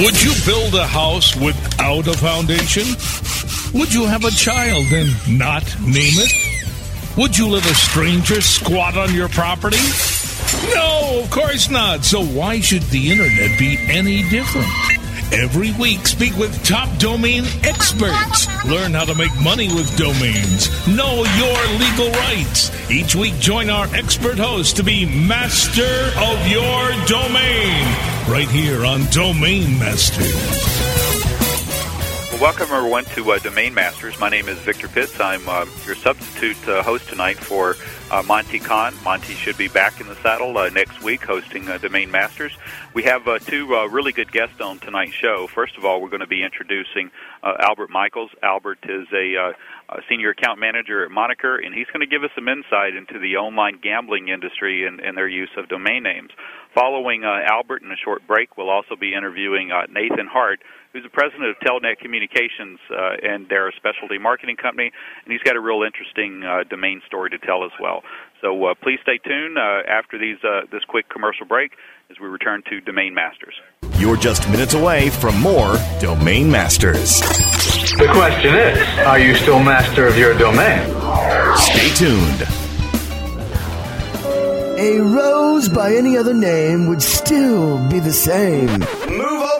Would you build a house without a foundation? Would you have a child and not name it? Would you let a stranger squat on your property? No, of course not. So why should the internet be any different? Every week, speak with top domain experts. Learn how to make money with domains. Know your legal rights. Each week, join our expert host to be master of your domain. Right here on Domain Masters. Welcome, everyone, to uh, Domain Masters. My name is Victor Pitts. I'm uh, your substitute uh, host tonight for uh, Monte Cahn. Monte should be back in the saddle uh, next week hosting uh, Domain Masters. We have two really good guests on tonight's show. First of all, we're going to be introducing Albert Michaels. Albert is a senior account manager at Moniker, and he's going to give us some insight into the online gambling industry and, and their use of domain names. Following Albert in a short break, we'll also be interviewing Nathan Hart who's the president of Telnet Communications, uh, and they're a specialty marketing company, and he's got a real interesting uh, domain story to tell as well. So uh, please stay tuned uh, after these uh, this quick commercial break as we return to Domain Masters. You're just minutes away from more Domain Masters. The question is, are you still master of your domain? Stay tuned. A rose by any other name would still be the same. Move over,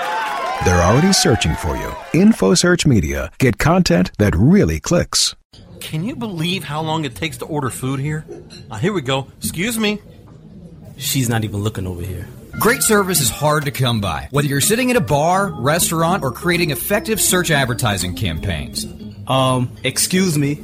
They're already searching for you. InfoSearch Media. Get content that really clicks. Can you believe how long it takes to order food here? Uh, here we go. Excuse me. She's not even looking over here. Great service is hard to come by, whether you're sitting at a bar, restaurant, or creating effective search advertising campaigns. Um, excuse me.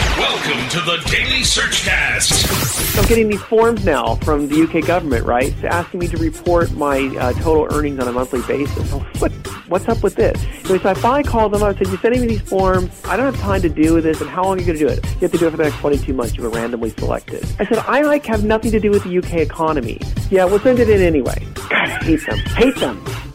Welcome to the Daily Searchcast. I'm getting these forms now from the UK government, right? Asking me to report my uh, total earnings on a monthly basis. What, what's up with this? So, I finally called them up and said, You're sending me these forms. I don't have time to do with this. And how long are you going to do it? You have to do it for the next 22 months. You were randomly selected. I said, I like have nothing to do with the UK economy. Yeah, we'll send it in anyway. God, I hate them. Hate them.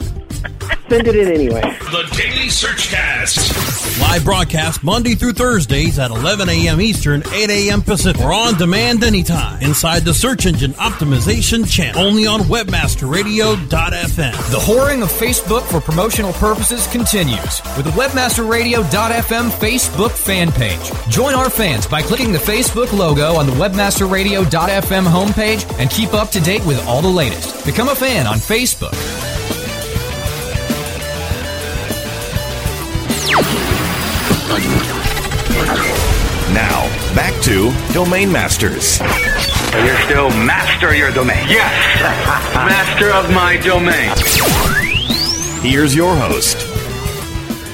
Send it in anyway. The Daily Search Searchcast. Live broadcast Monday through Thursdays at 11 a.m. Eastern, 8 a.m. Pacific. Or on demand anytime inside the search engine optimization channel. Only on webmasterradio.fm. The whoring of Facebook for promotional purposes continues with the webmasterradio.fm Facebook fan page. Join our fans by clicking the Facebook logo on the webmasterradio.fm homepage and keep up to date with all the latest. Become a fan on Facebook. Now, back to Domain Masters. You're still master of your domain. Yes, master of my domain. Here's your host.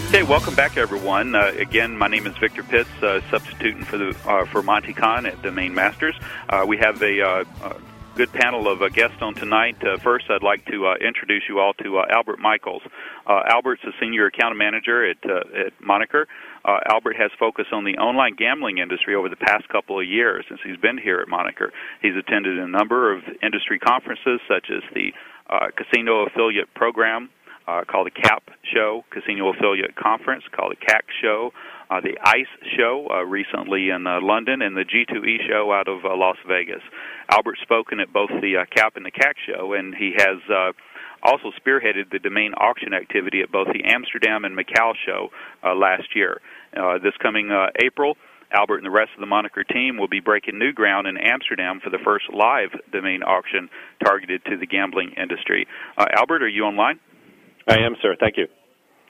Okay, welcome back, everyone. Uh, again, my name is Victor Pitts, uh, substituting for the uh, for Monte Cahn at Domain Masters. Uh, we have a uh, good panel of uh, guests on tonight. Uh, first, I'd like to uh, introduce you all to uh, Albert Michaels. Uh, Albert's a senior account manager at, uh, at Moniker. Albert has focused on the online gambling industry over the past couple of years since he's been here at Moniker. He's attended a number of industry conferences, such as the Casino Affiliate Program uh, called the CAP Show, Casino Affiliate Conference, called the CAC Show, uh, the ICE Show uh, recently in uh, London, and the G2E Show out of uh, Las Vegas. Albert's spoken at both the uh, CAP and the CAC Show, and he has uh, also spearheaded the domain auction activity at both the Amsterdam and Macau Show uh, last year. Uh, this coming uh, April, Albert and the rest of the Moniker team will be breaking new ground in Amsterdam for the first live domain auction targeted to the gambling industry. Uh, Albert, are you online? I am, sir. Thank you.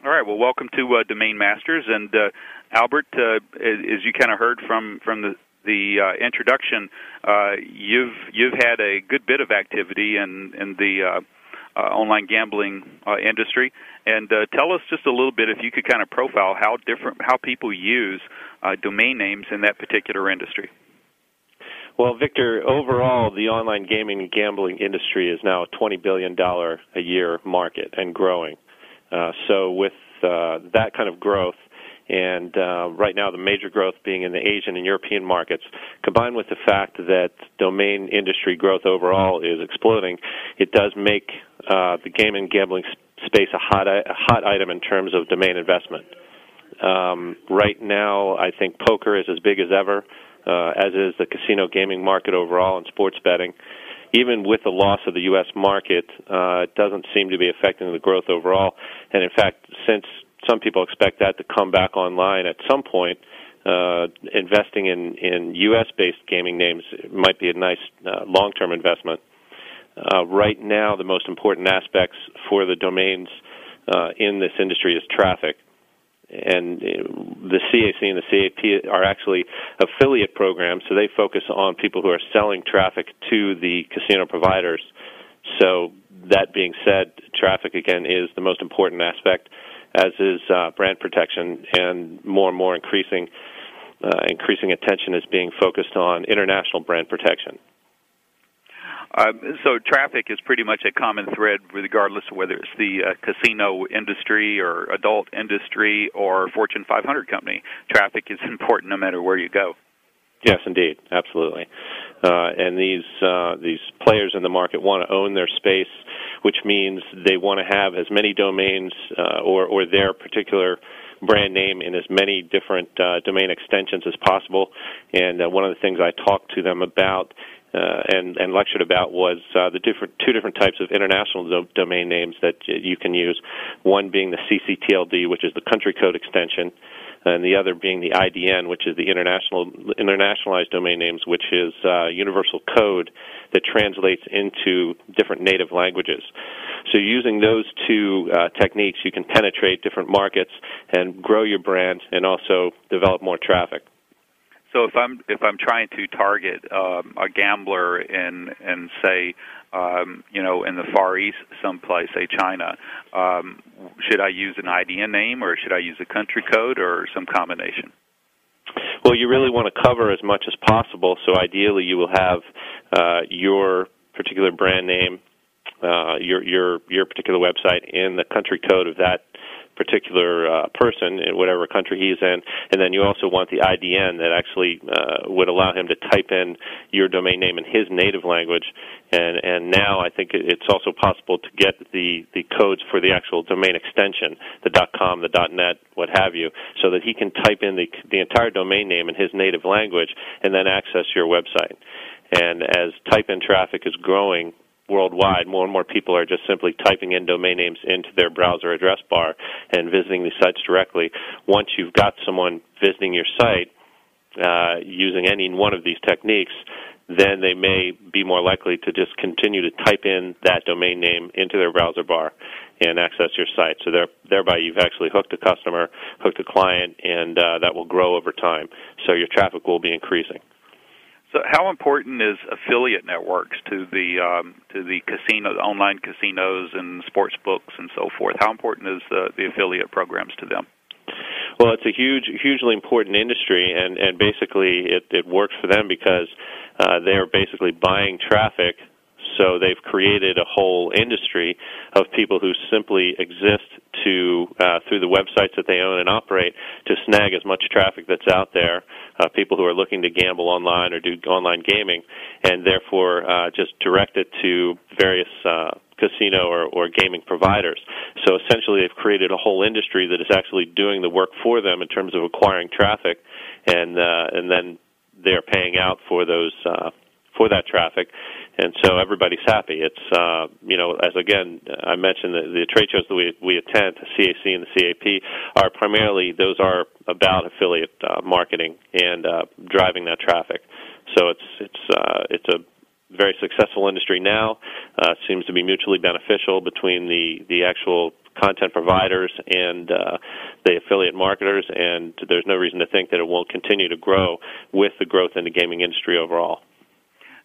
All right. Well, welcome to uh, Domain Masters, and uh, Albert, uh, as you kind of heard from from the the uh, introduction, uh, you've you've had a good bit of activity in in the uh, uh, online gambling uh, industry, and uh, tell us just a little bit if you could kind of profile how different how people use uh, domain names in that particular industry. Well, Victor, overall, the online gaming and gambling industry is now a $20 billion a year market and growing. Uh, so, with uh, that kind of growth, and uh, right now the major growth being in the Asian and European markets, combined with the fact that domain industry growth overall is exploding, it does make uh, the gaming and gambling space a hot a hot item in terms of domain investment. Um, right now, I think poker is as big as ever, uh, as is the casino gaming market overall and sports betting. Even with the loss of the U.S. market, uh, it doesn't seem to be affecting the growth overall. And in fact, since some people expect that to come back online at some point. Uh, investing in, in U.S. based gaming names might be a nice uh, long term investment. Uh, right now, the most important aspects for the domains uh, in this industry is traffic. And uh, the CAC and the CAP are actually affiliate programs, so they focus on people who are selling traffic to the casino providers. So, that being said, traffic again is the most important aspect as is uh, brand protection, and more and more increasing uh, increasing attention is being focused on international brand protection. Uh, so traffic is pretty much a common thread, regardless of whether it's the uh, casino industry or adult industry or Fortune 500 company. Traffic is important no matter where you go. Yes, indeed, absolutely. Uh, and these uh, these players in the market want to own their space, which means they want to have as many domains uh, or or their particular brand name in as many different uh, domain extensions as possible. And uh, one of the things I talked to them about uh, and, and lectured about was uh, the different two different types of international do- domain names that you can use. One being the CCTLD, which is the country code extension, and the other being the IDN, which is the international internationalized domain names, which is uh, universal code that translates into different native languages. So using those two uh, techniques, you can penetrate different markets and grow your brand, and also develop more traffic. So if I'm if I'm trying to target um, a gambler in in say um, you know in the Far East someplace, say China, um, should I use an IDN name or should I use a country code or some combination? Well, you really want to cover as much as possible. So ideally, you will have uh, your particular brand name, uh, your your your particular website in the country code of that particular uh, person in whatever country he's in, and then you also want the IDN that actually uh, would allow him to type in your domain name in his native language. And and now I think it's also possible to get the the codes for the actual domain extension, the .com, the .net, what have you, so that he can type in the the entire domain name in his native language and then access your website. And as type in traffic is growing worldwide, more and more people are just simply typing in domain names into their browser address bar and visiting these sites directly. Once you've got someone visiting your site uh, using any one of these techniques, then they may be more likely to just continue to type in that domain name into their browser bar and access your site. So there, thereby, you've actually hooked a customer, hooked a client, and uh, that will grow over time. So your traffic will be increasing. So, how important is affiliate networks to the um, to the casino, online casinos, and sports books, and so forth? How important is the, the affiliate programs to them? Well, it's a huge, hugely important industry, and and basically it it works for them because uh, they are basically buying traffic so they've created a whole industry of people who simply exist to uh, through the websites that they own and operate to snag as much traffic that's out there. Uh, people who are looking to gamble online or do online gaming, and therefore uh, just direct it to various uh, casino or, or gaming providers. So essentially, they've created a whole industry that is actually doing the work for them in terms of acquiring traffic, and uh, and then they're paying out for those uh, for that traffic, and so everybody's happy. It's uh, you know, as again I mentioned, the, the trade shows that we we attend, the CAC and the CAP, are primarily those are about affiliate uh, marketing and uh, driving that traffic. So it's it's uh, it's a very successful industry now. Uh, seems to be mutually beneficial between the the actual content providers and uh, the affiliate marketers, and there's no reason to think that it won't continue to grow with the growth in the gaming industry overall.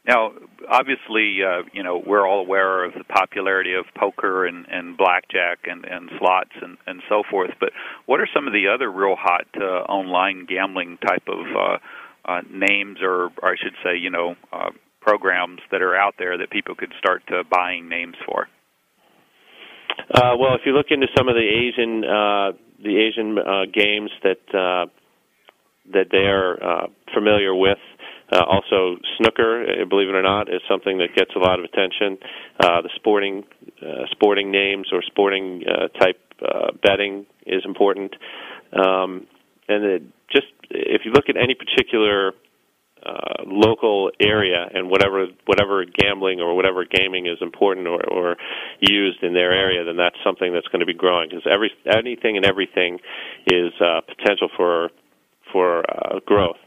Now, obviously, uh, you know we're all aware of the popularity of poker and, and blackjack and, and slots and, and so forth. But what are some of the other real hot uh, online gambling type of uh, uh, names, or, or I should say, you know, uh, programs that are out there that people could start uh, buying names for? Uh, well, if you look into some of the Asian uh, the Asian uh, games that uh, that they are uh, familiar with, uh, also snooker, uh, believe it or not, is something that gets a lot of attention. Uh, the sporting uh, sporting names or sporting uh, type uh, betting is important, um, and it just if you look at any particular uh, local area and whatever whatever gambling or whatever gaming is important or, or used in their area, then that's something that's going to be growing because every anything and everything is uh, potential for for uh, growth.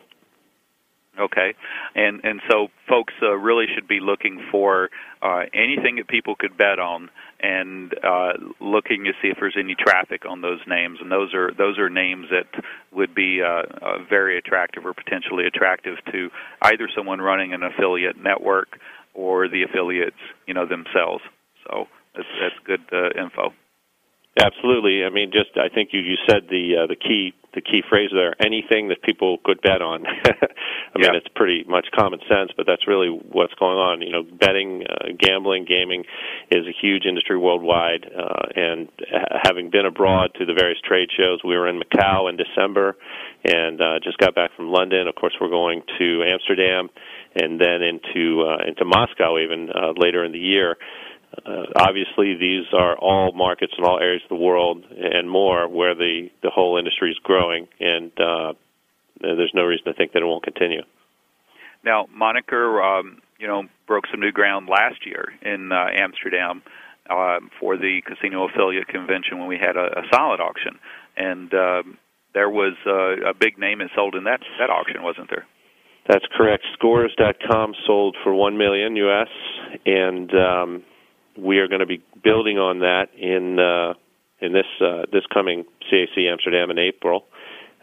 Okay, and and so folks uh, really should be looking for uh, anything that people could bet on, and uh, looking to see if there's any traffic on those names. And those are those are names that would be uh, uh, very attractive or potentially attractive to either someone running an affiliate network or the affiliates, you know, themselves. So that's that's good uh, info. Absolutely. I mean, just I think you you said the uh, the key the key phrase there. Anything that people could bet on. I mean, it's pretty much common sense, but that's really what's going on. You know, betting, uh, gambling, gaming is a huge industry worldwide. Uh, and having been abroad to the various trade shows, we were in Macau in December, and uh, just got back from London. Of course, we're going to Amsterdam, and then into uh, into Moscow even uh, later in the year. Uh, obviously, these are all markets in all areas of the world and more where the the whole industry is growing, and uh, there's no reason to think that it won't continue. Now, Moniker, um, you know, broke some new ground last year in uh, Amsterdam uh, for the casino affiliate convention when we had a, a silent auction, and um, there was uh, a big name that sold in that that auction, wasn't there? That's correct. Scores.com sold for one million US, and um, we are going to be building on that in uh, in this uh, this coming CAC Amsterdam in April.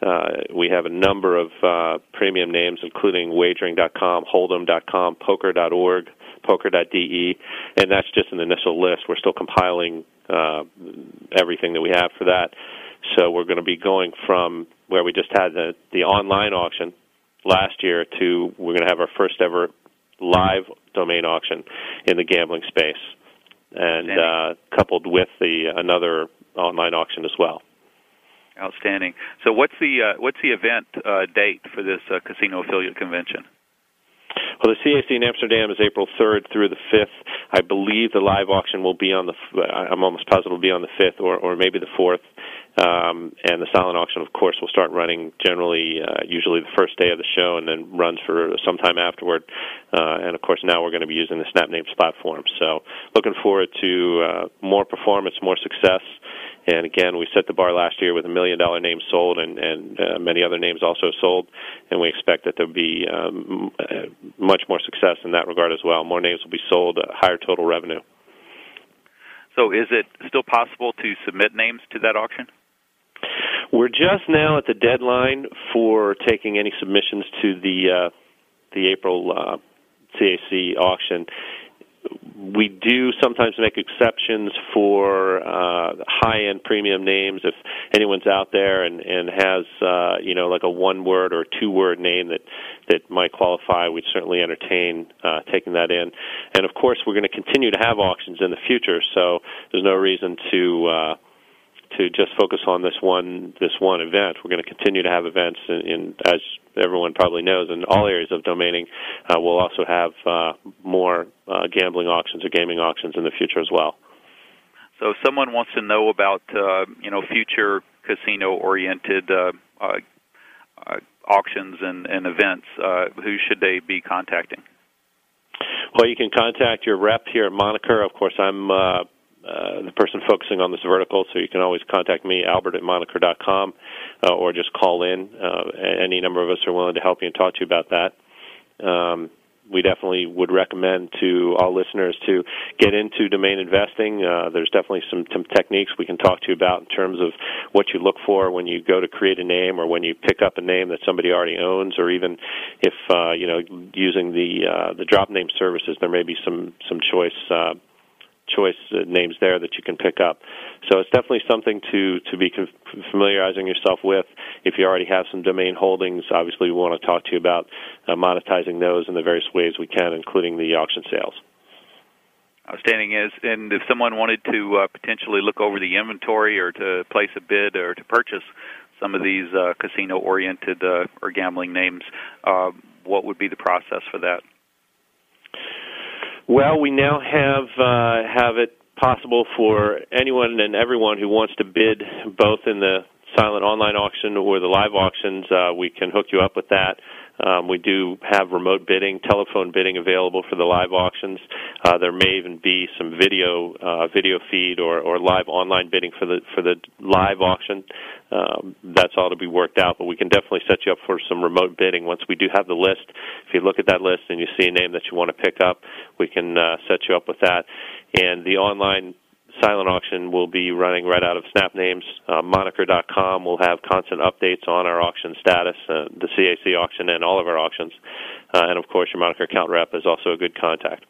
Uh, we have a number of uh, premium names, including Wagering.com, Hold'em.com, Poker.org, Poker.de, and that's just an initial list. We're still compiling uh, everything that we have for that. So we're going to be going from where we just had the, the online auction last year to we're going to have our first ever live domain auction in the gambling space and uh, coupled with the another online auction as well. Outstanding. So, what's the uh, what's the event uh, date for this uh, casino affiliate convention? Well, the CAC in Amsterdam is April 3rd through the 5th. I believe the live auction will be on the. I'm almost positive will be on the 5th or or maybe the 4th. Um, and the silent auction, of course, will start running generally, uh, usually the first day of the show, and then runs for some time afterward. Uh, and of course, now we're going to be using the SnapNames platform. So, looking forward to uh, more performance, more success. And again, we set the bar last year with a million dollar name sold, and, and uh, many other names also sold. And we expect that there'll be um, uh, much more success in that regard as well. More names will be sold, uh, higher total revenue. So, is it still possible to submit names to that auction? We're just now at the deadline for taking any submissions to the uh, the April uh, CAC auction. We do sometimes make exceptions for uh, high-end premium names. If anyone's out there and, and has, uh, you know, like a one-word or two-word name that that might qualify, we'd certainly entertain uh, taking that in. And of course, we're going to continue to have auctions in the future, so there's no reason to. Uh, to just focus on this one this one event. We're going to continue to have events, in, in as everyone probably knows, in all areas of domaining. Uh, we'll also have uh, more uh, gambling auctions or gaming auctions in the future as well. So if someone wants to know about uh, you know future casino-oriented uh, uh, uh, auctions and, and events, uh, who should they be contacting? Well, you can contact your rep here at Moniker. Of course, I'm uh, uh, the person focusing on this vertical, so you can always contact me, Albert at Moniker.com, uh, or just call in. Uh, any number of us are willing to help you and talk to you about that. Um, we definitely would recommend to all listeners to get into domain investing. Uh, there's definitely some, techniques we can talk to you about in terms of what you look for when you go to create a name or when you pick up a name that somebody already owns, or even if uh, you know using the uh, the drop name services, there may be some some choice. Choice uh, names there that you can pick up. So it's definitely something to to be familiarizing yourself with. If you already have some domain holdings, obviously we want to talk to you about uh, monetizing those in the various ways we can, including the auction sales. Outstanding is, and if someone wanted to uh, potentially look over the inventory or to place a bid or to purchase some of these uh, casino-oriented uh, or gambling names, uh, what would be the process for that? Well, we now have uh, have it possible for anyone and everyone who wants to bid both in the silent online auction or the live auctions. Uh, we can hook you up with that. Um, we do have remote bidding, telephone bidding available for the live auctions. Uh, there may even be some video, uh, video feed or, or live online bidding for the for the live auction. Um, that's all to be worked out, but we can definitely set you up for some remote bidding once we do have the list. If you look at that list and you see a name that you want to pick up, we can uh, set you up with that. And the online silent auction will be running right out of SnapNames. Uh, Moniker.com will have constant updates on our auction status, uh, the CAC auction, and all of our auctions. Uh, and of course, your Moniker account rep is also a good contact.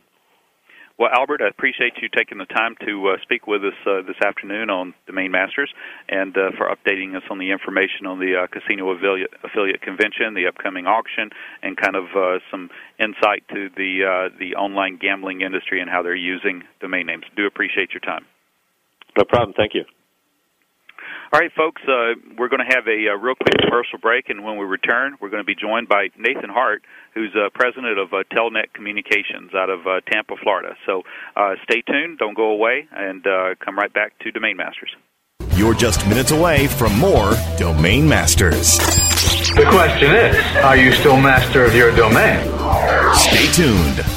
Well, Albert, I appreciate you taking the time to uh, speak with us uh, this afternoon on Domain Masters and uh, for updating us on the information on the uh, Casino Affiliate, Affiliate Convention, the upcoming auction, and kind of uh, some insight to the uh, the online gambling industry and how they're using domain names. Do appreciate your time. No problem. Thank you. All right, folks, uh, we're going to have a, a, real quick commercial break, and when we return, we're going to be joined by Nathan Hart, who's uh, president of uh, Telnet Communications out of uh, Tampa, Florida. So uh, stay tuned, don't go away, and uh, come right back to Domain Masters. You're just minutes away from more Domain Masters. The question is are you still master of your domain? Stay tuned.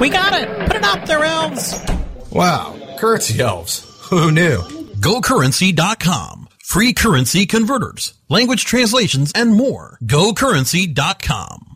We got it. Put it up there, elves. Wow, currency elves. Who knew? GoCurrency.com. Free currency converters, language translations, and more. GoCurrency.com.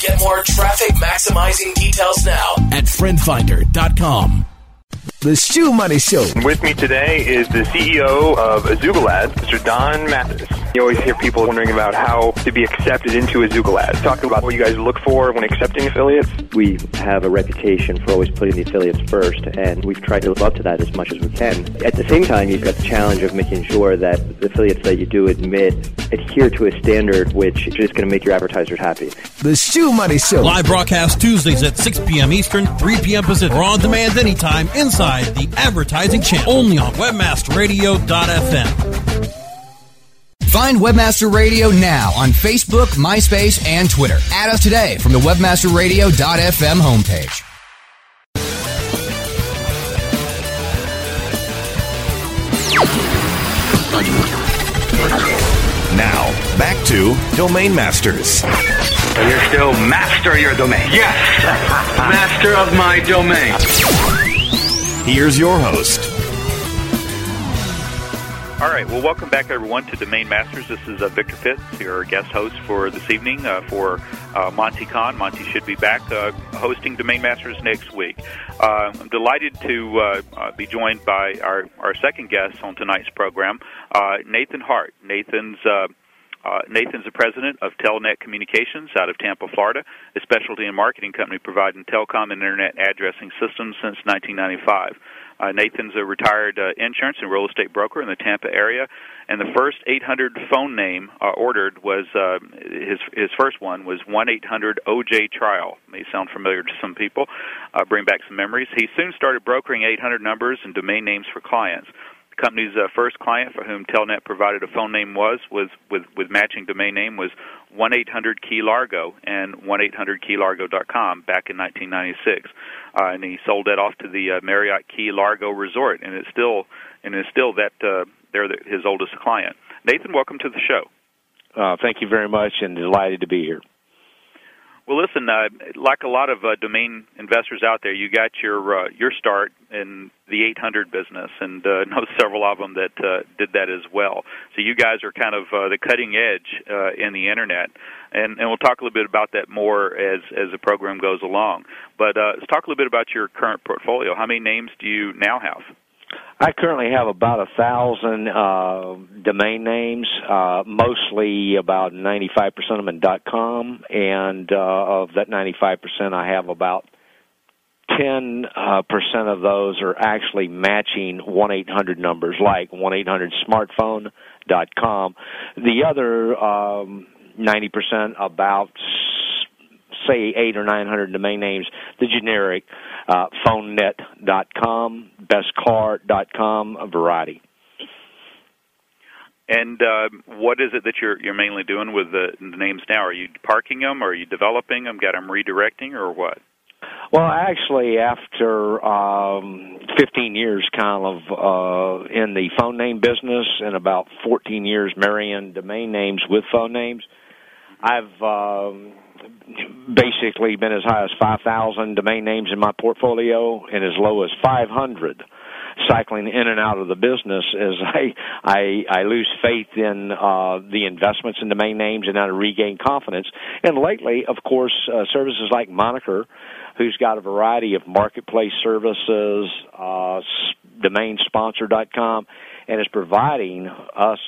Get more traffic maximizing details now at friendfinder.com. The Shoe Money Show. With me today is the CEO of AzoogleAds, Mr. Don Mathis. You always hear people wondering about how to be accepted into AzoogleAds. Talk about what you guys look for when accepting affiliates. We have a reputation for always putting the affiliates first, and we've tried to live up to that as much as we can. At the same time, you've got the challenge of making sure that the affiliates that you do admit adhere to a standard which is just going to make your advertisers happy. The Shoe Money Show. Live broadcast Tuesdays at 6 p.m. Eastern, 3 p.m. Pacific, or on demand anytime inside the advertising channel only on webmasterradio.fm. Find Webmaster Radio now on Facebook, MySpace, and Twitter. Add us today from the webmasterradio.fm homepage. Now, back to Domain Masters. You're still master your domain. Yes, master of my domain. Here's your host. All right. Well, welcome back, everyone, to Domain Masters. This is uh, Victor Pitts, your guest host for this evening uh, for uh, Monte Cahn. Monte should be back uh, hosting Domain Masters next week. Uh, I'm delighted to uh, be joined by our, our second guest on tonight's program, Nathan Hart. Nathan's uh, Nathan's the president of Telnet Communications out of Tampa, Florida, a specialty and marketing company providing telecom and internet addressing systems since 1995. Uh, Nathan's a retired uh, insurance and real estate broker in the Tampa area, and the first 800 phone name uh, ordered was uh, his his first one was 1-800 OJ Trial. May sound familiar to some people. Uh, bring back some memories. He soon started brokering 800 numbers and domain names for clients company's uh, first client for whom Telnet provided a phone name was was with with matching domain name was one eight hundred Key Largo and one eight hundred KeyLargo.com back in 1996, uh, and he sold that off to the uh, Marriott Key Largo Resort, and it's still and it's still that uh, they're the, his oldest client. Nathan, welcome to the show. Uh, thank you very much, and delighted to be here. Well, listen, uh, like a lot of uh, domain investors out there, you got your uh, your start in the 800 business, and uh, know several of them that uh, did that as well. So you guys are kind of uh, the cutting edge uh, in the internet, and and we'll talk a little bit about that more as as the program goes along. But uh, let's talk a little bit about your current portfolio. How many names do you now have? I currently have about a thousand uh, domain names, uh, mostly about 95% of them in .com, and uh, of that 95%, I have about 10 uh, percent of those are actually matching 1-800 numbers, like 1-800-smartphone.com. The other um, 90% about say eight or nine hundred domain names, the generic uh, phonenet.com, bestcar.com, a variety. And uh, what is it that you're you're mainly doing with the, the names now? Are you parking them, or are you developing them, got them redirecting, or what? Well, actually, after um, 15 years, kind of uh, in the phone name business, and about 14 years marrying domain names with phone names, I've um, basically been as high as 5,000 domain names in my portfolio and as low as 500 cycling in and out of the business as I I, I lose faith in uh, the investments in domain names and I regain confidence. And lately, of course, uh, services like Moniker, who's got a variety of marketplace services, uh, domainsponsor.com, and is providing us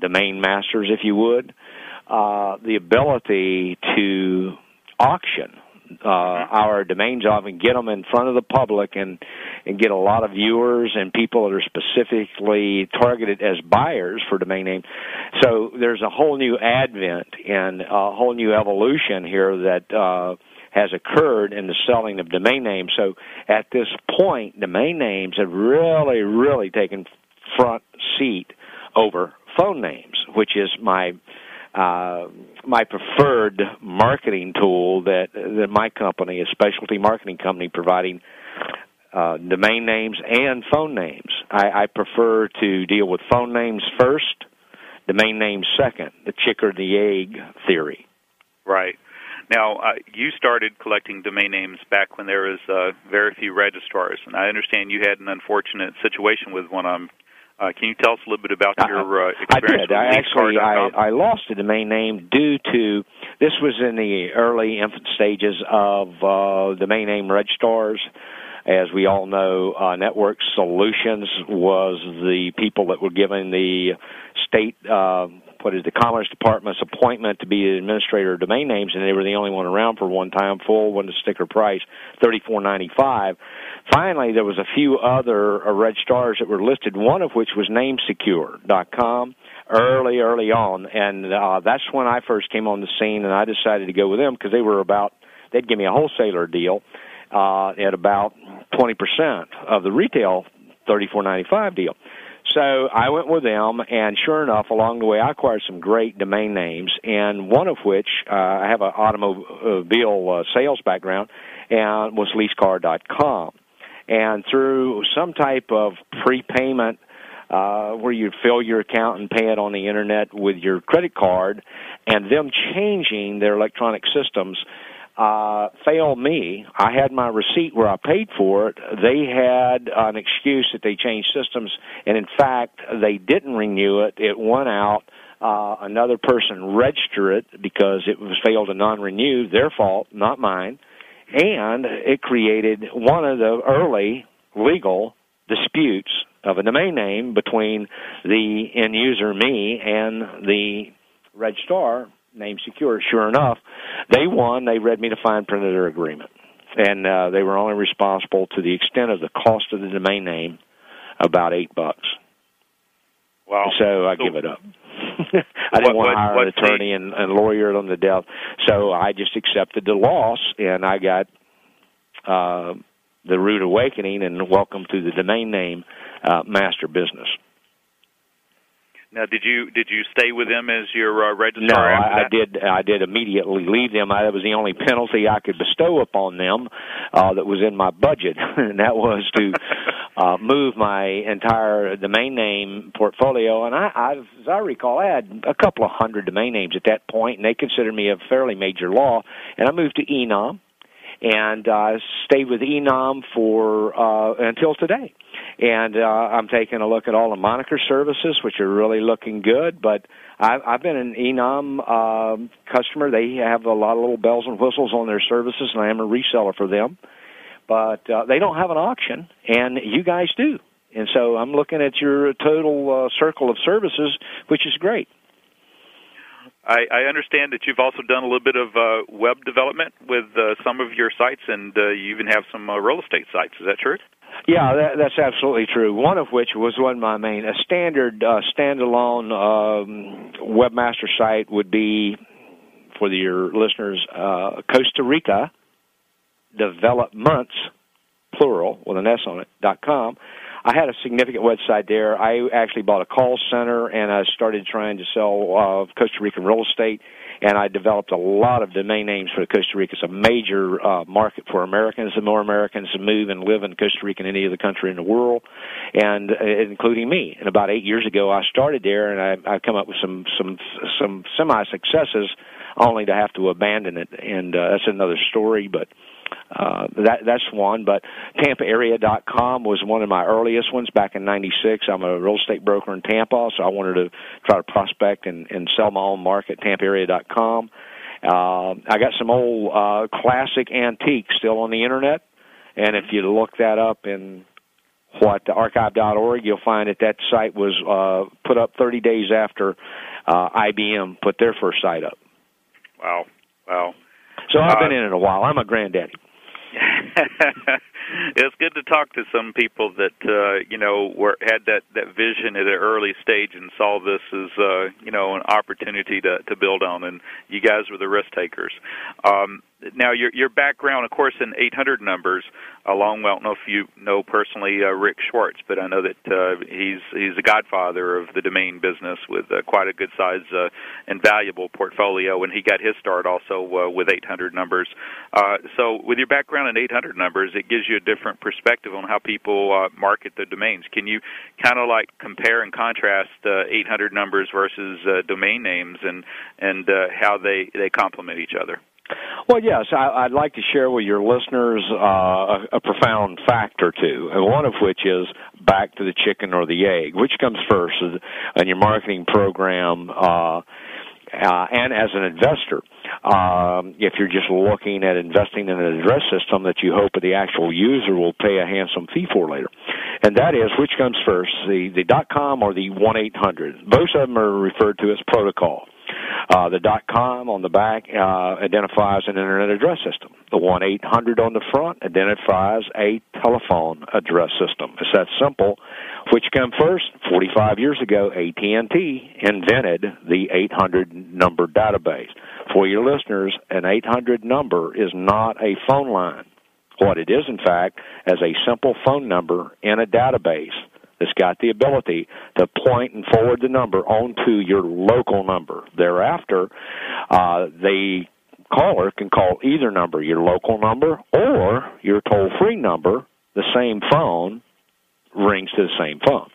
domain masters, if you would, uh, the ability to auction uh, our domains off and get them in front of the public and and get a lot of viewers and people that are specifically targeted as buyers for domain name. So there's a whole new advent and a whole new evolution here that uh, has occurred in the selling of domain names. So at this point, domain names have really, really taken front seat over phone names, which is my uh, my preferred marketing tool that that my company, a specialty marketing company, providing uh, domain names and phone names. I, I prefer to deal with phone names first, domain names second. The chick or the egg theory. Right. Now, uh, you started collecting domain names back when there was uh, very few registrars, and I understand you had an unfortunate situation with one of them uh, can you tell us a little bit about your uh, experience? I did. I actually I, I lost the domain name due to this was in the early infant stages of uh, domain name registrars. As we all know, uh, Network Solutions was the people that were given the state uh, what is the Commerce Department's appointment to be administrator of domain names, and they were the only one around for one time full, one to sticker price, thirty four ninety five. Finally, there was a few other uh, registrars that were listed, one of which was NameSecure.com early, early on, and uh, that's when I first came on the scene, and I decided to go with them because they were about they'd give me a wholesaler deal uh, at about twenty percent of the retail thirty four ninety five deal. So I went with them, and sure enough, along the way, I acquired some great domain names, and one of which uh, I have an automobile uh, sales background, and was leasecar.com. And through some type of prepayment uh, where you fill your account and pay it on the internet with your credit card, and them changing their electronic systems uh, failed me. I had my receipt where I paid for it. They had an excuse that they changed systems, and in fact, they didn't renew it. It went out. Uh, another person registered it because it was failed to non-renew. Their fault, not mine. And it created one of the early legal disputes of a domain name between the end user, me, and the registrar name secure. Sure enough, they won. They read me the fine print of their agreement, and uh, they were only responsible to the extent of the cost of the domain name, about eight bucks. Wow! So I so, give it up. I didn't what, want to hire what, an attorney and, and lawyer on the death, so I just accepted the loss, and I got uh, the rude awakening and welcome to the domain name uh, master business. Now, did you did you stay with them as your uh, registrar? No, I, I did. I did immediately leave them. I, that was the only penalty I could bestow upon them uh, that was in my budget, and that was to uh, move my entire domain name portfolio. And I, I, as I recall, I had a couple of hundred domain names at that point, and they considered me a fairly major law. And I moved to Enom, and uh, stayed with Enom for uh, until today and uh, I'm taking a look at all the moniker services, which are really looking good. But I've, I've been an Enom um, customer. They have a lot of little bells and whistles on their services, and I am a reseller for them. But uh, they don't have an auction, and you guys do. And so I'm looking at your total uh, circle of services, which is great. I, I understand that you've also done a little bit of uh, web development with uh, some of your sites, and uh, you even have some uh, real estate sites. Is that true? Yeah, that, that's absolutely true. One of which was one of my main. A standard uh, standalone um, webmaster site would be for the, your listeners uh, Costa Rica Developments, plural with an S on it dot com. I had a significant website there. I actually bought a call center and I started trying to sell uh, Costa Rican real estate. And I developed a lot of domain names for Costa Rica. It's a major uh, market for Americans. The more Americans move and live in Costa Rica than any other country in the world, and uh, including me. And about eight years ago, I started there, and I, I've come up with some some some semi successes, only to have to abandon it. And uh, that's another story, but uh, that that's one. But TampaArea.com was one of my earliest ones back in '96. I'm a real estate broker in Tampa, so I wanted to try to prospect and, and sell my own market. TampaArea.com. Uh, I got some old uh, classic antiques still on the internet, and if you look that up in what archive.org, you'll find that that site was uh, put up 30 days after uh, IBM put their first site up. Wow, wow. So I've Uh, been in it a while. I'm a granddaddy. it's good to talk to some people that uh, you know were had that that vision at an early stage and saw this as uh, you know an opportunity to to build on, and you guys were the risk takers. Um, now your your background, of course, in 800 numbers, along. Well, I don't know if you know personally uh, Rick Schwartz, but I know that uh, he's he's the godfather of the domain business with uh, quite a good size uh, and valuable portfolio, and he got his start also uh, with 800 numbers. Uh, so, with your background in 800 numbers, it gives you a different perspective on how people uh, market their domains. Can you kind of like compare and contrast uh, 800 numbers versus uh, domain names, and and uh, how they they complement each other? Well, yes, I, I'd like to share with your listeners uh, a, a profound fact or two, and one of which is back to the chicken or the egg. Which comes first in your marketing program? Uh, uh, and as an investor, um, if you're just looking at investing in an address system that you hope the actual user will pay a handsome fee for later, and that is which comes first, the the dot com or the one eight hundred. Both of them are referred to as protocol. Uh, the dot com on the back uh, identifies an internet address system. The one eight hundred on the front identifies a telephone address system. It's that simple. Which came first? Forty five years ago, AT and T invented the eight hundred number database. For your listeners, an eight hundred number is not a phone line. What it is, in fact, is a simple phone number in a database that's got the ability to point and forward the number onto your local number. Thereafter, uh, the caller can call either number, your local number or your toll free number, the same phone rings to the same phone.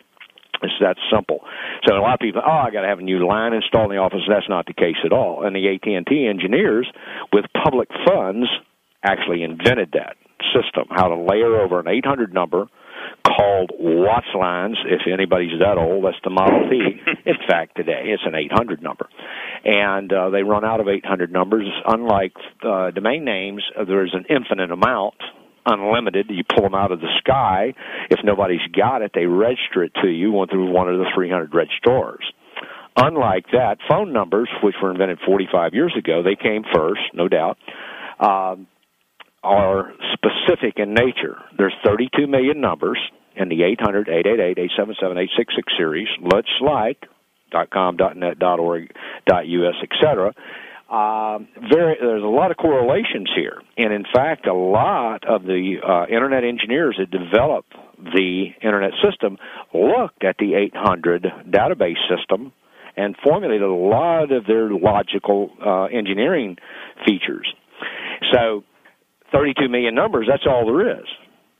It's that simple. So a lot of people, oh, I got to have a new line installed in the office. That's not the case at all. And the AT&T engineers, with public funds, actually invented that system, how to layer over an 800 number called WATS lines. If anybody's that old, that's the Model T. In fact, today it's an 800 number, and uh, they run out of 800 numbers. Unlike uh, domain names, uh, there's an infinite amount unlimited. You pull them out of the sky. If nobody's got it, they register it to you through one of the 300 registrars. Unlike that, phone numbers, which were invented 45 years ago, they came first, no doubt, um, are specific in nature. There's 32 million numbers in the 800 888 877 866 series, much like .com, .net, .org, .us, etc. Um, there's a lot of correlations here, and in fact, a lot of the uh, internet engineers that developed the internet system looked at the 800 database system and formulated a lot of their logical uh, engineering features. So, 32 million numbers, that's all there is.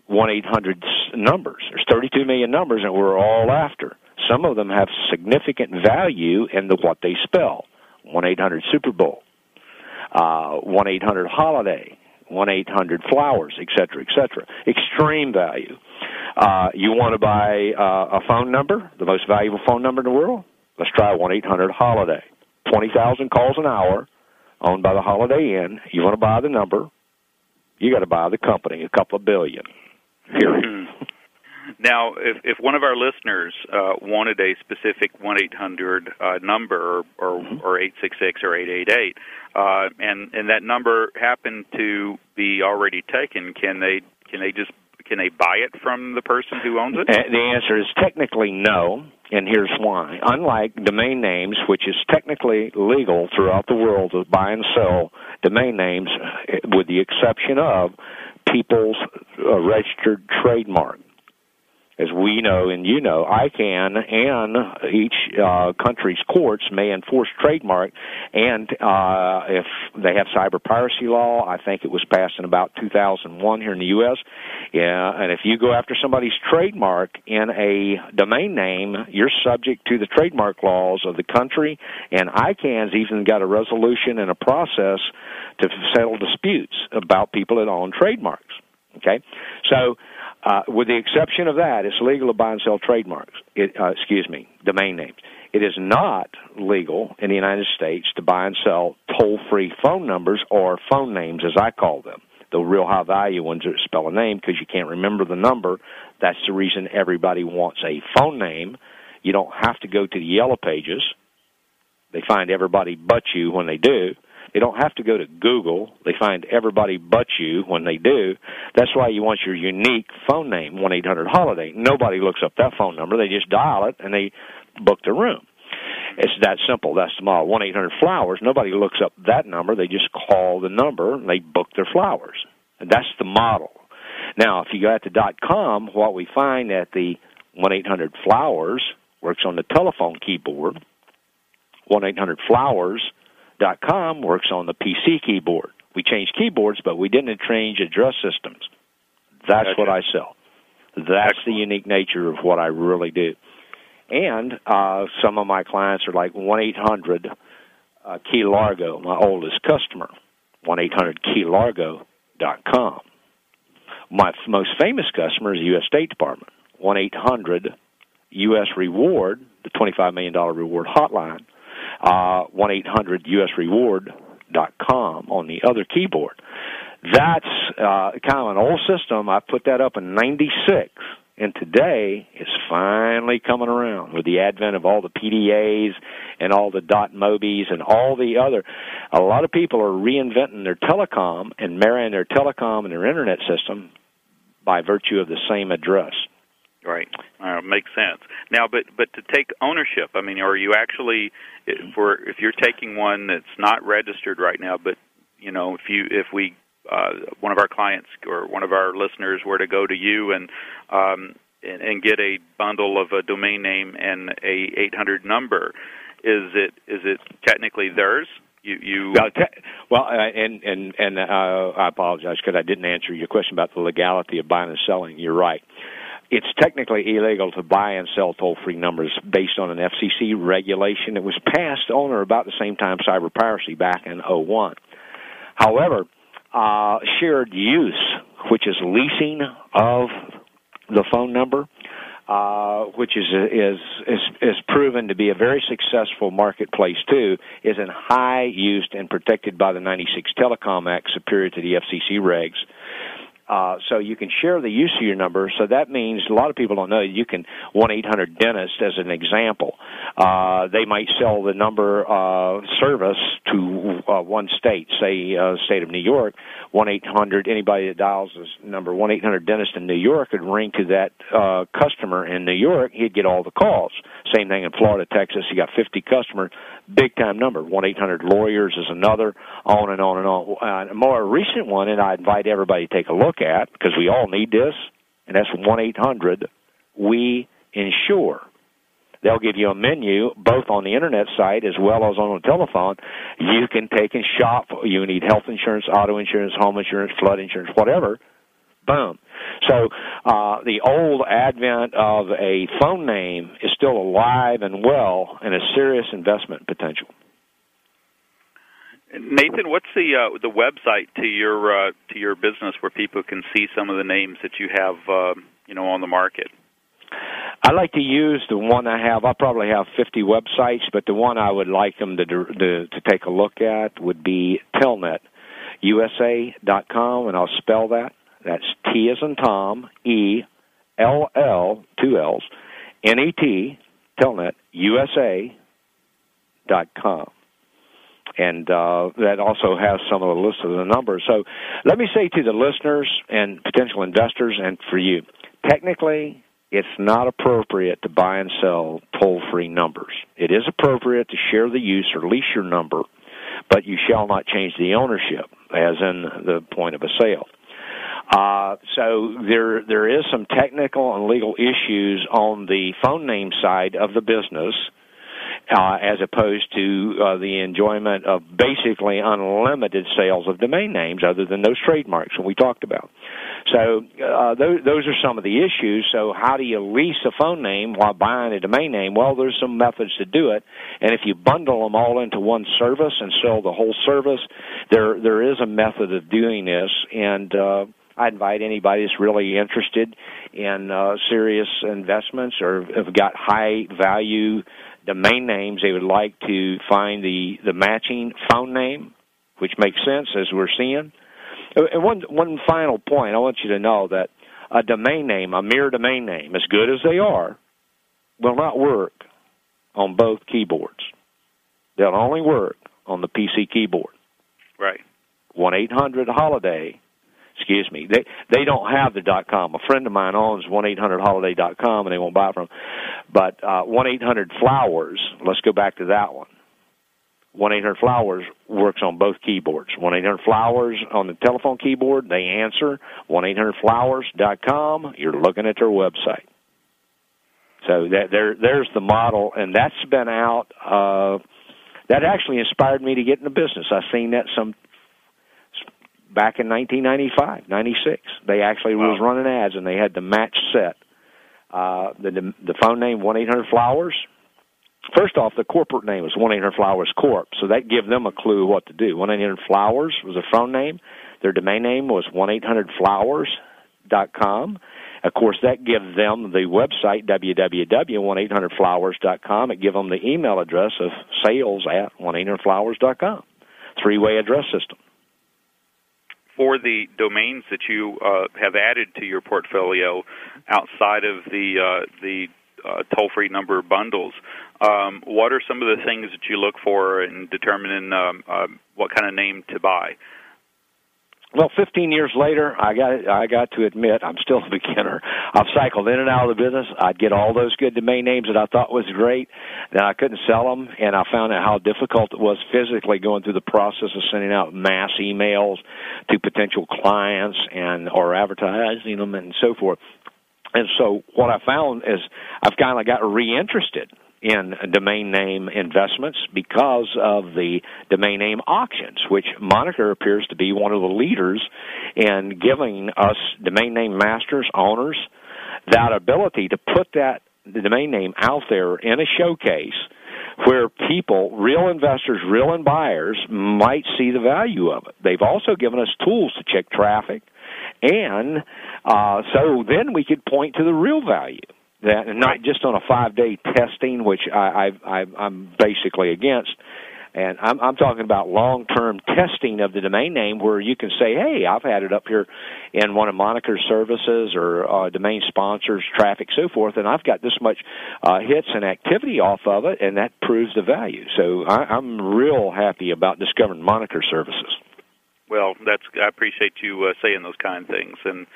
1 800 numbers. There's 32 million numbers, and we're all after. Some of them have significant value in the what they spell. 1 800 Super Bowl, uh, 1 800 Holiday, 1 800 Flowers, etc., etc. Extreme value. Uh, you want to buy uh, a phone number, the most valuable phone number in the world? Let's try 1 800 Holiday. 20,000 calls an hour, owned by the Holiday Inn. You want to buy the number, you got to buy the company, a couple of billion. Period. Mm-hmm. Now, if, if one of our listeners uh, wanted a specific one eight hundred uh, number, or or, Mm-hmm. or eight six six or eight eight eight, uh, and and that number happened to be already taken, can they can they just can they buy it from the person who owns it? Uh, The answer is technically no, and here's why. Unlike domain names, which is technically legal throughout the world to buy and sell domain names, uh, with the exception of people's uh, registered trademark. As we know and you know, ICANN and each uh, country's courts may enforce trademark, and uh, if they have cyber piracy law, I think it was passed in about 2001 here in the U.S. Yeah, and if you go after somebody's trademark in a domain name, you're subject to the trademark laws of the country, and ICANN's even got a resolution and a process to settle disputes about people that own trademarks. Okay, so uh, with the exception of that, it's legal to buy and sell trademarks. It, uh, excuse me, domain names. It is not legal in the United States to buy and sell toll-free phone numbers or phone names, as I call them. The real high value ones that spell a name because you can't remember the number. That's the reason everybody wants a phone name. You don't have to go to the yellow pages. They find everybody but you when they do. They don't have to go to Google. They find everybody but you when they do. That's why you want your unique phone name, 1 800 Holiday. Nobody looks up that phone number. They just dial it and they book the room. It's that simple. That's the model. 1 800 Flowers. Nobody looks up that number. They just call the number and they book their flowers. And that's the model. Now, if you go out to dot .com, what we find that the 1 800 Flowers works on the telephone keyboard. 1 800 Flowers com works on the PC keyboard. We changed keyboards, but we didn't change address systems. That's Gotcha. what I sell. That's the unique nature of what I really do. And uh, some of my clients are like one eight hundred uh, Key Largo, my oldest customer. One eight hundred Keylargo dot com. My f- most famous customer is the U.S. State Department. One eight hundred U.S. Reward, the twenty five million dollar reward hotline one eight hundred US Reward dot com on the other keyboard. That's uh, kind of an old system. I put that up in '96, and today it's finally coming around with the advent of all the PDAs and all the dot mobis and all the other. A lot of people are reinventing their telecom and marrying their telecom and their internet system by virtue of the same address. Right. Uh, makes sense. Now, but but to take ownership, I mean, are you actually for if you're taking one that's not registered right now, but you know, if you if we uh, one of our clients or one of our listeners were to go to you and um, and, and get a bundle of a domain name and a 800 number, is it is it technically theirs? You, you well, te- well uh, and and and uh, I apologize because I didn't answer your question about the legality of buying and selling. You're right. It's technically illegal to buy and sell toll-free numbers based on an FCC regulation that was passed on or about the same time cyber piracy back in 01. However, uh, shared use, which is leasing of the phone number, uh, which is, is is is proven to be a very successful marketplace too, is in high used and protected by the '96 Telecom Act, superior to the FCC regs. Uh, so you can share the use of your number. So that means a lot of people don't know you can one eight hundred dentist as an example. Uh, they might sell the number uh, service to uh, one state, say uh, state of New York. One eight hundred anybody that dials this number one eight hundred dentist in New York would ring to that uh, customer in New York. He'd get all the calls. Same thing in Florida, Texas. You got fifty customers, big time number. One eight hundred lawyers is another. On and on and on. Uh, a more recent one, and I invite everybody to take a look at because we all need this, and that's one eight hundred we insure. They'll give you a menu both on the internet site as well as on the telephone. You can take and shop. You need health insurance, auto insurance, home insurance, flood insurance, whatever. Boom. So uh, the old advent of a phone name is still alive and well and a serious investment potential. Nathan, what's the uh, the website to your uh, to your business where people can see some of the names that you have uh, you know on the market? I like to use the one I have. I probably have 50 websites, but the one I would like them to to, to take a look at would be telnetusa.com, and I'll spell that. That's T as in Tom, E, L L, two L's, N E T, telnet, USA dot com and uh, that also has some of the list of the numbers. So let me say to the listeners and potential investors and for you, technically, it's not appropriate to buy and sell toll free numbers. It is appropriate to share the use or lease your number, but you shall not change the ownership, as in the point of a sale. Uh, so there there is some technical and legal issues on the phone name side of the business uh, as opposed to uh, the enjoyment of basically unlimited sales of domain names other than those trademarks that we talked about. So uh, those, those are some of the issues. So how do you lease a phone name while buying a domain name? Well, there's some methods to do it, and if you bundle them all into one service and sell the whole service, there there is a method of doing this, and uh, I invite anybody that's really interested in uh, serious investments or have got high value domain names, they would like to find the, the matching phone name, which makes sense as we're seeing. Uh, and one, one final point, I want you to know that a domain name, a mere domain name, as good as they are, will not work on both keyboards. They'll only work on the PC keyboard. Right. 1 800 holiday excuse me. They they don't have the dot com. A friend of mine owns one eight hundred holiday dot com, and they won't buy from. But uh, one eight hundred flowers. Let's go back to that one. One eight hundred flowers works on both keyboards. One eight hundred flowers on the telephone keyboard. They answer one eight hundred flowers dot com. You're looking at their website. So that there there's the model, and that's been out. Uh, that actually inspired me to get in the business. I've seen that some back in 1995, 96. They actually wow. was running ads, and they had the match set. Uh, the the phone name one eight hundred flowers. First off, the corporate name was one eight hundred flowers corp, so that gave them a clue what to do. One eight hundred flowers was a phone name. Their domain name was one eight hundred flowers dot com. Of course, that gives them the website www.1800flowers dot com. It gives them the email address of sales at 1800flowers dot com. Three way address system for the domains that you uh, have added to your portfolio outside of the uh, the uh, toll-free number bundles, um, what are some of the things that you look for in determining um, uh, what kind of name to buy? Well, 15 years later, I got I got to admit I'm still a beginner. I've cycled in and out of the business. I'd get all those good domain names that I thought was great, then I couldn't sell them, and I found out how difficult it was physically going through the process of sending out mass emails to potential clients and or advertising them and so forth. And so what I found is I've kind of got reinterested in domain name investments because of the domain name auctions, which Moniker appears to be one of the leaders in giving us domain name masters, owners, that ability to put that the domain name out there in a showcase where people, real investors, real buyers, might see the value of it. They've also given us tools to check traffic, and uh, so then we could point to the real value that, and not just on a five day testing, which I, I, I I'm basically against. And I'm, I'm talking about long-term testing of the domain name, where you can say, "Hey, I've had it up here in one of Moniker's services or uh, domain sponsors, traffic, so forth, and I've got this much uh, hits and activity off of it, and that proves the value." So I, I'm real happy about discovering Moniker services. Well, that's I appreciate you uh, saying those kind things, and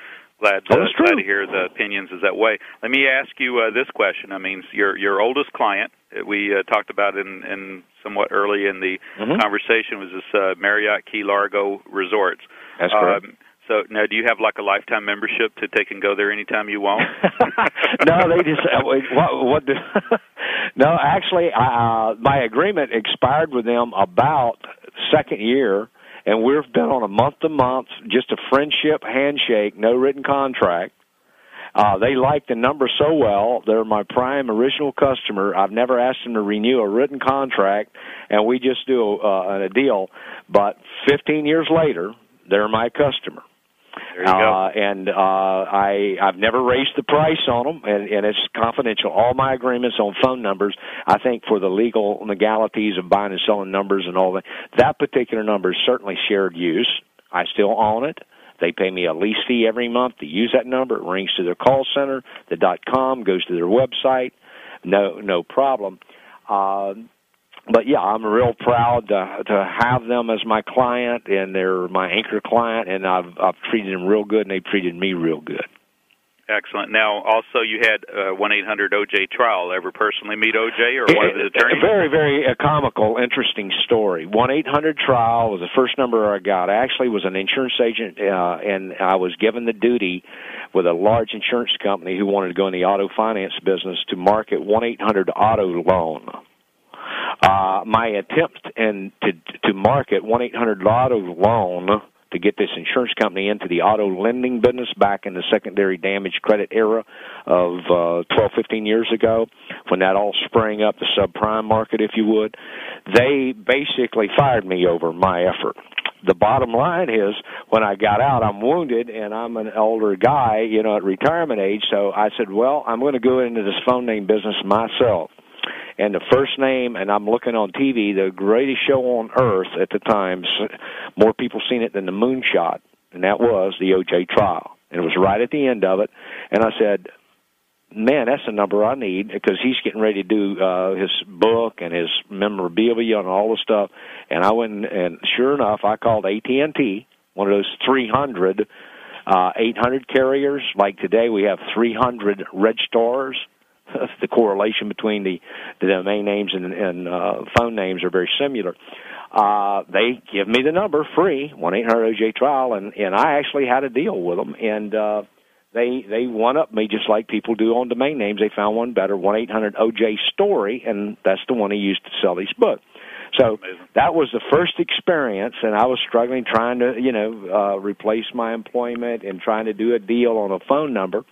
glad uh, glad to hear the opinions is that way. Let me ask you uh, this question. I mean, your your oldest client uh, we uh, talked about in, in somewhat early in the Mm-hmm. conversation was this uh, Marriott Key Largo Resorts. That's correct. Um, so now, do you have like a lifetime membership to take and go there anytime you want? no, they just uh, what? what the, no, actually, uh, my agreement expired with them about second year, and we've been on a month to month, just a friendship handshake, no written contract. Uh, they like the number so well. They're my prime original customer. I've never asked them to renew a written contract, and we just do uh, a deal. But 15 years later, they're my customer. There you go. Uh, and uh, I I've never raised the price on them, and, and it's confidential. All my agreements on phone numbers, I think, for the legal legalities of buying and selling numbers and all that. That particular number is certainly shared use. I still own it. They pay me a lease fee every month to use that number. It rings to their call center. The dot com goes to their website. No, no problem. Uh, but yeah, I'm real proud to to have them as my client, and they're my anchor client, and I've I've treated them real good, and they've treated me real good. Excellent. Now, also, you had uh, one eight hundred OJ trial. Ever personally meet OJ or one of the attorneys? It's A attorneys? very, very uh, comical, interesting story. One eight hundred trial was the first number I got. I actually was an insurance agent, uh, and I was given the duty with a large insurance company who wanted to go in the auto finance business to market one eight hundred auto loan. Uh, my attempt and to to market one eight hundred auto loan to get this insurance company into the auto lending business back in the secondary damage credit era of uh, 12, 15 years ago, when that all sprang up, the subprime market, if you would, they basically fired me over my effort. The bottom line is, when I got out, I'm wounded and I'm an older guy, you know, at retirement age. So I said, well, I'm going to go into this phone name business myself and the first name, and I'm looking on TV, the greatest show on earth at the time. More people seen it than the Moonshot, and that was the OJ trial. And it was right at the end of it, and I said, "Man, that's the number I need because he's getting ready to do uh, his book and his memorabilia and all the stuff." And I went, and sure enough, I called AT and T, one of those 300, uh, 800 carriers. Like today, we have 300 red registrars the correlation between the, the domain names and, and uh, phone names are very similar. Uh, they give me the number free, one eight hundred OJ trial, and and I actually had a deal with them, and uh, they they one up me just like people do on domain names. They found one better, one eight hundred OJ story, and that's the one he used to sell his book. So that was the first experience, and I was struggling trying to, you know, uh, replace my employment and trying to do a deal on a phone number,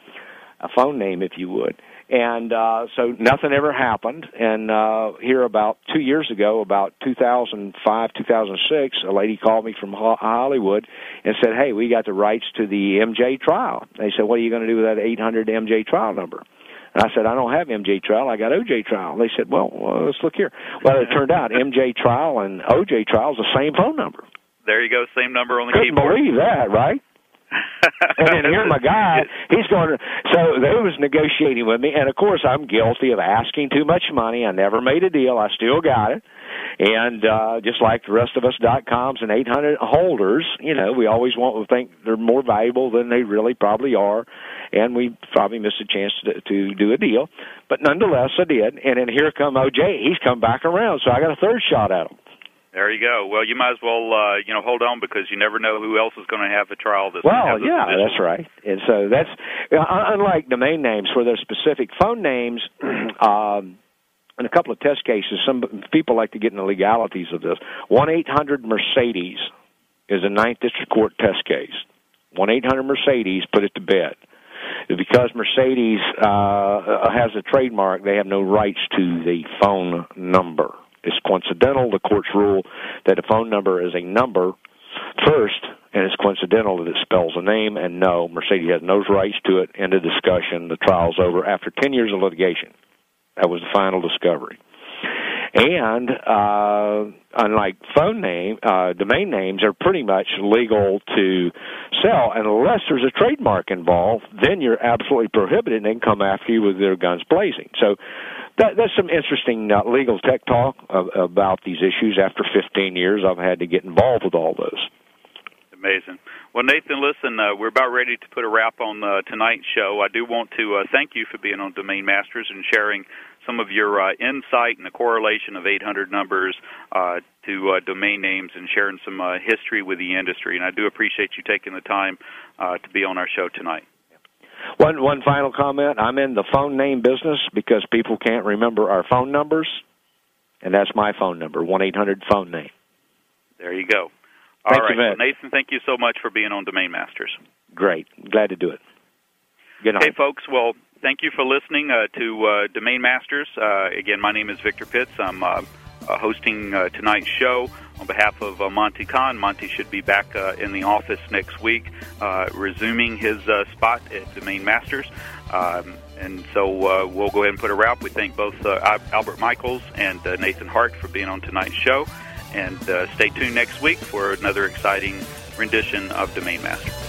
a phone name, if you would and uh so nothing ever happened and uh here about 2 years ago about 2005 2006 a lady called me from Hollywood and said hey we got the rights to the MJ trial they said what are you going to do with that 800 MJ trial number and I said, I don't have MJ trial. I got OJ trial. They said, well, well, let's look here. Well, it turned out MJ trial and OJ trial is the same phone number. There you go. Same number on the Couldn't keyboard. believe that, right? And then here my guy, he's going to. So they was negotiating with me, and of course I'm guilty of asking too much money. I never made a deal. I still got it, and uh, just like the rest of us, dot coms and 800 holders, you know, we always want to think they're more valuable than they really probably are, and we probably missed a chance to, to do a deal. But nonetheless, I did. And then here come OJ. He's come back around, so I got a third shot at him. There you go. Well, you might as well, uh, you know, hold on because you never know who else is going to have a trial this. Well, yeah, that's right. And so that's uh, unlike domain names where there's specific phone names. um, in a couple of test cases, some people like to get in the legalities of this. One eight hundred Mercedes is a Ninth District Court test case. One eight hundred Mercedes put it to bed. Because Mercedes uh, has a trademark, they have no rights to the phone number. It's coincidental. The courts rule that a phone number is a number first, and it's coincidental that it spells a name. And no, Mercedes has no rights to it. End of discussion. The trial's over after ten years of litigation. That was the final discovery. And uh, unlike phone name, uh, domain names are pretty much legal to sell unless there's a trademark involved. Then you're absolutely prohibited, and they can come after you with their guns blazing. So that, that's some interesting uh, legal tech talk of, about these issues. After 15 years, I've had to get involved with all those. Amazing. Well, Nathan, listen, uh, we're about ready to put a wrap on uh, tonight's show. I do want to uh, thank you for being on Domain Masters and sharing some of your uh, insight and the correlation of 800 numbers uh, to uh, domain names and sharing some uh, history with the industry. And I do appreciate you taking the time uh, to be on our show tonight. One one final comment. I'm in the phone name business because people can't remember our phone numbers, and that's my phone number one eight hundred phone name. There you go. All Thank right, you, well, Nathan. Thank you so much for being on Domain Masters. Great, glad to do it. Good night. Hey, folks. Well, thank you for listening uh, to uh, Domain Masters. Uh, again, my name is Victor Pitts. I'm uh, uh, hosting uh, tonight's show on behalf of Monte Cahn. Monte should be back in the office next week, resuming his spot at Domain Masters. Um, and so we'll go ahead and put a wrap. We thank both Albert Michaels and Nathan Hart for being on tonight's show. And stay tuned next week for another exciting rendition of Domain Master.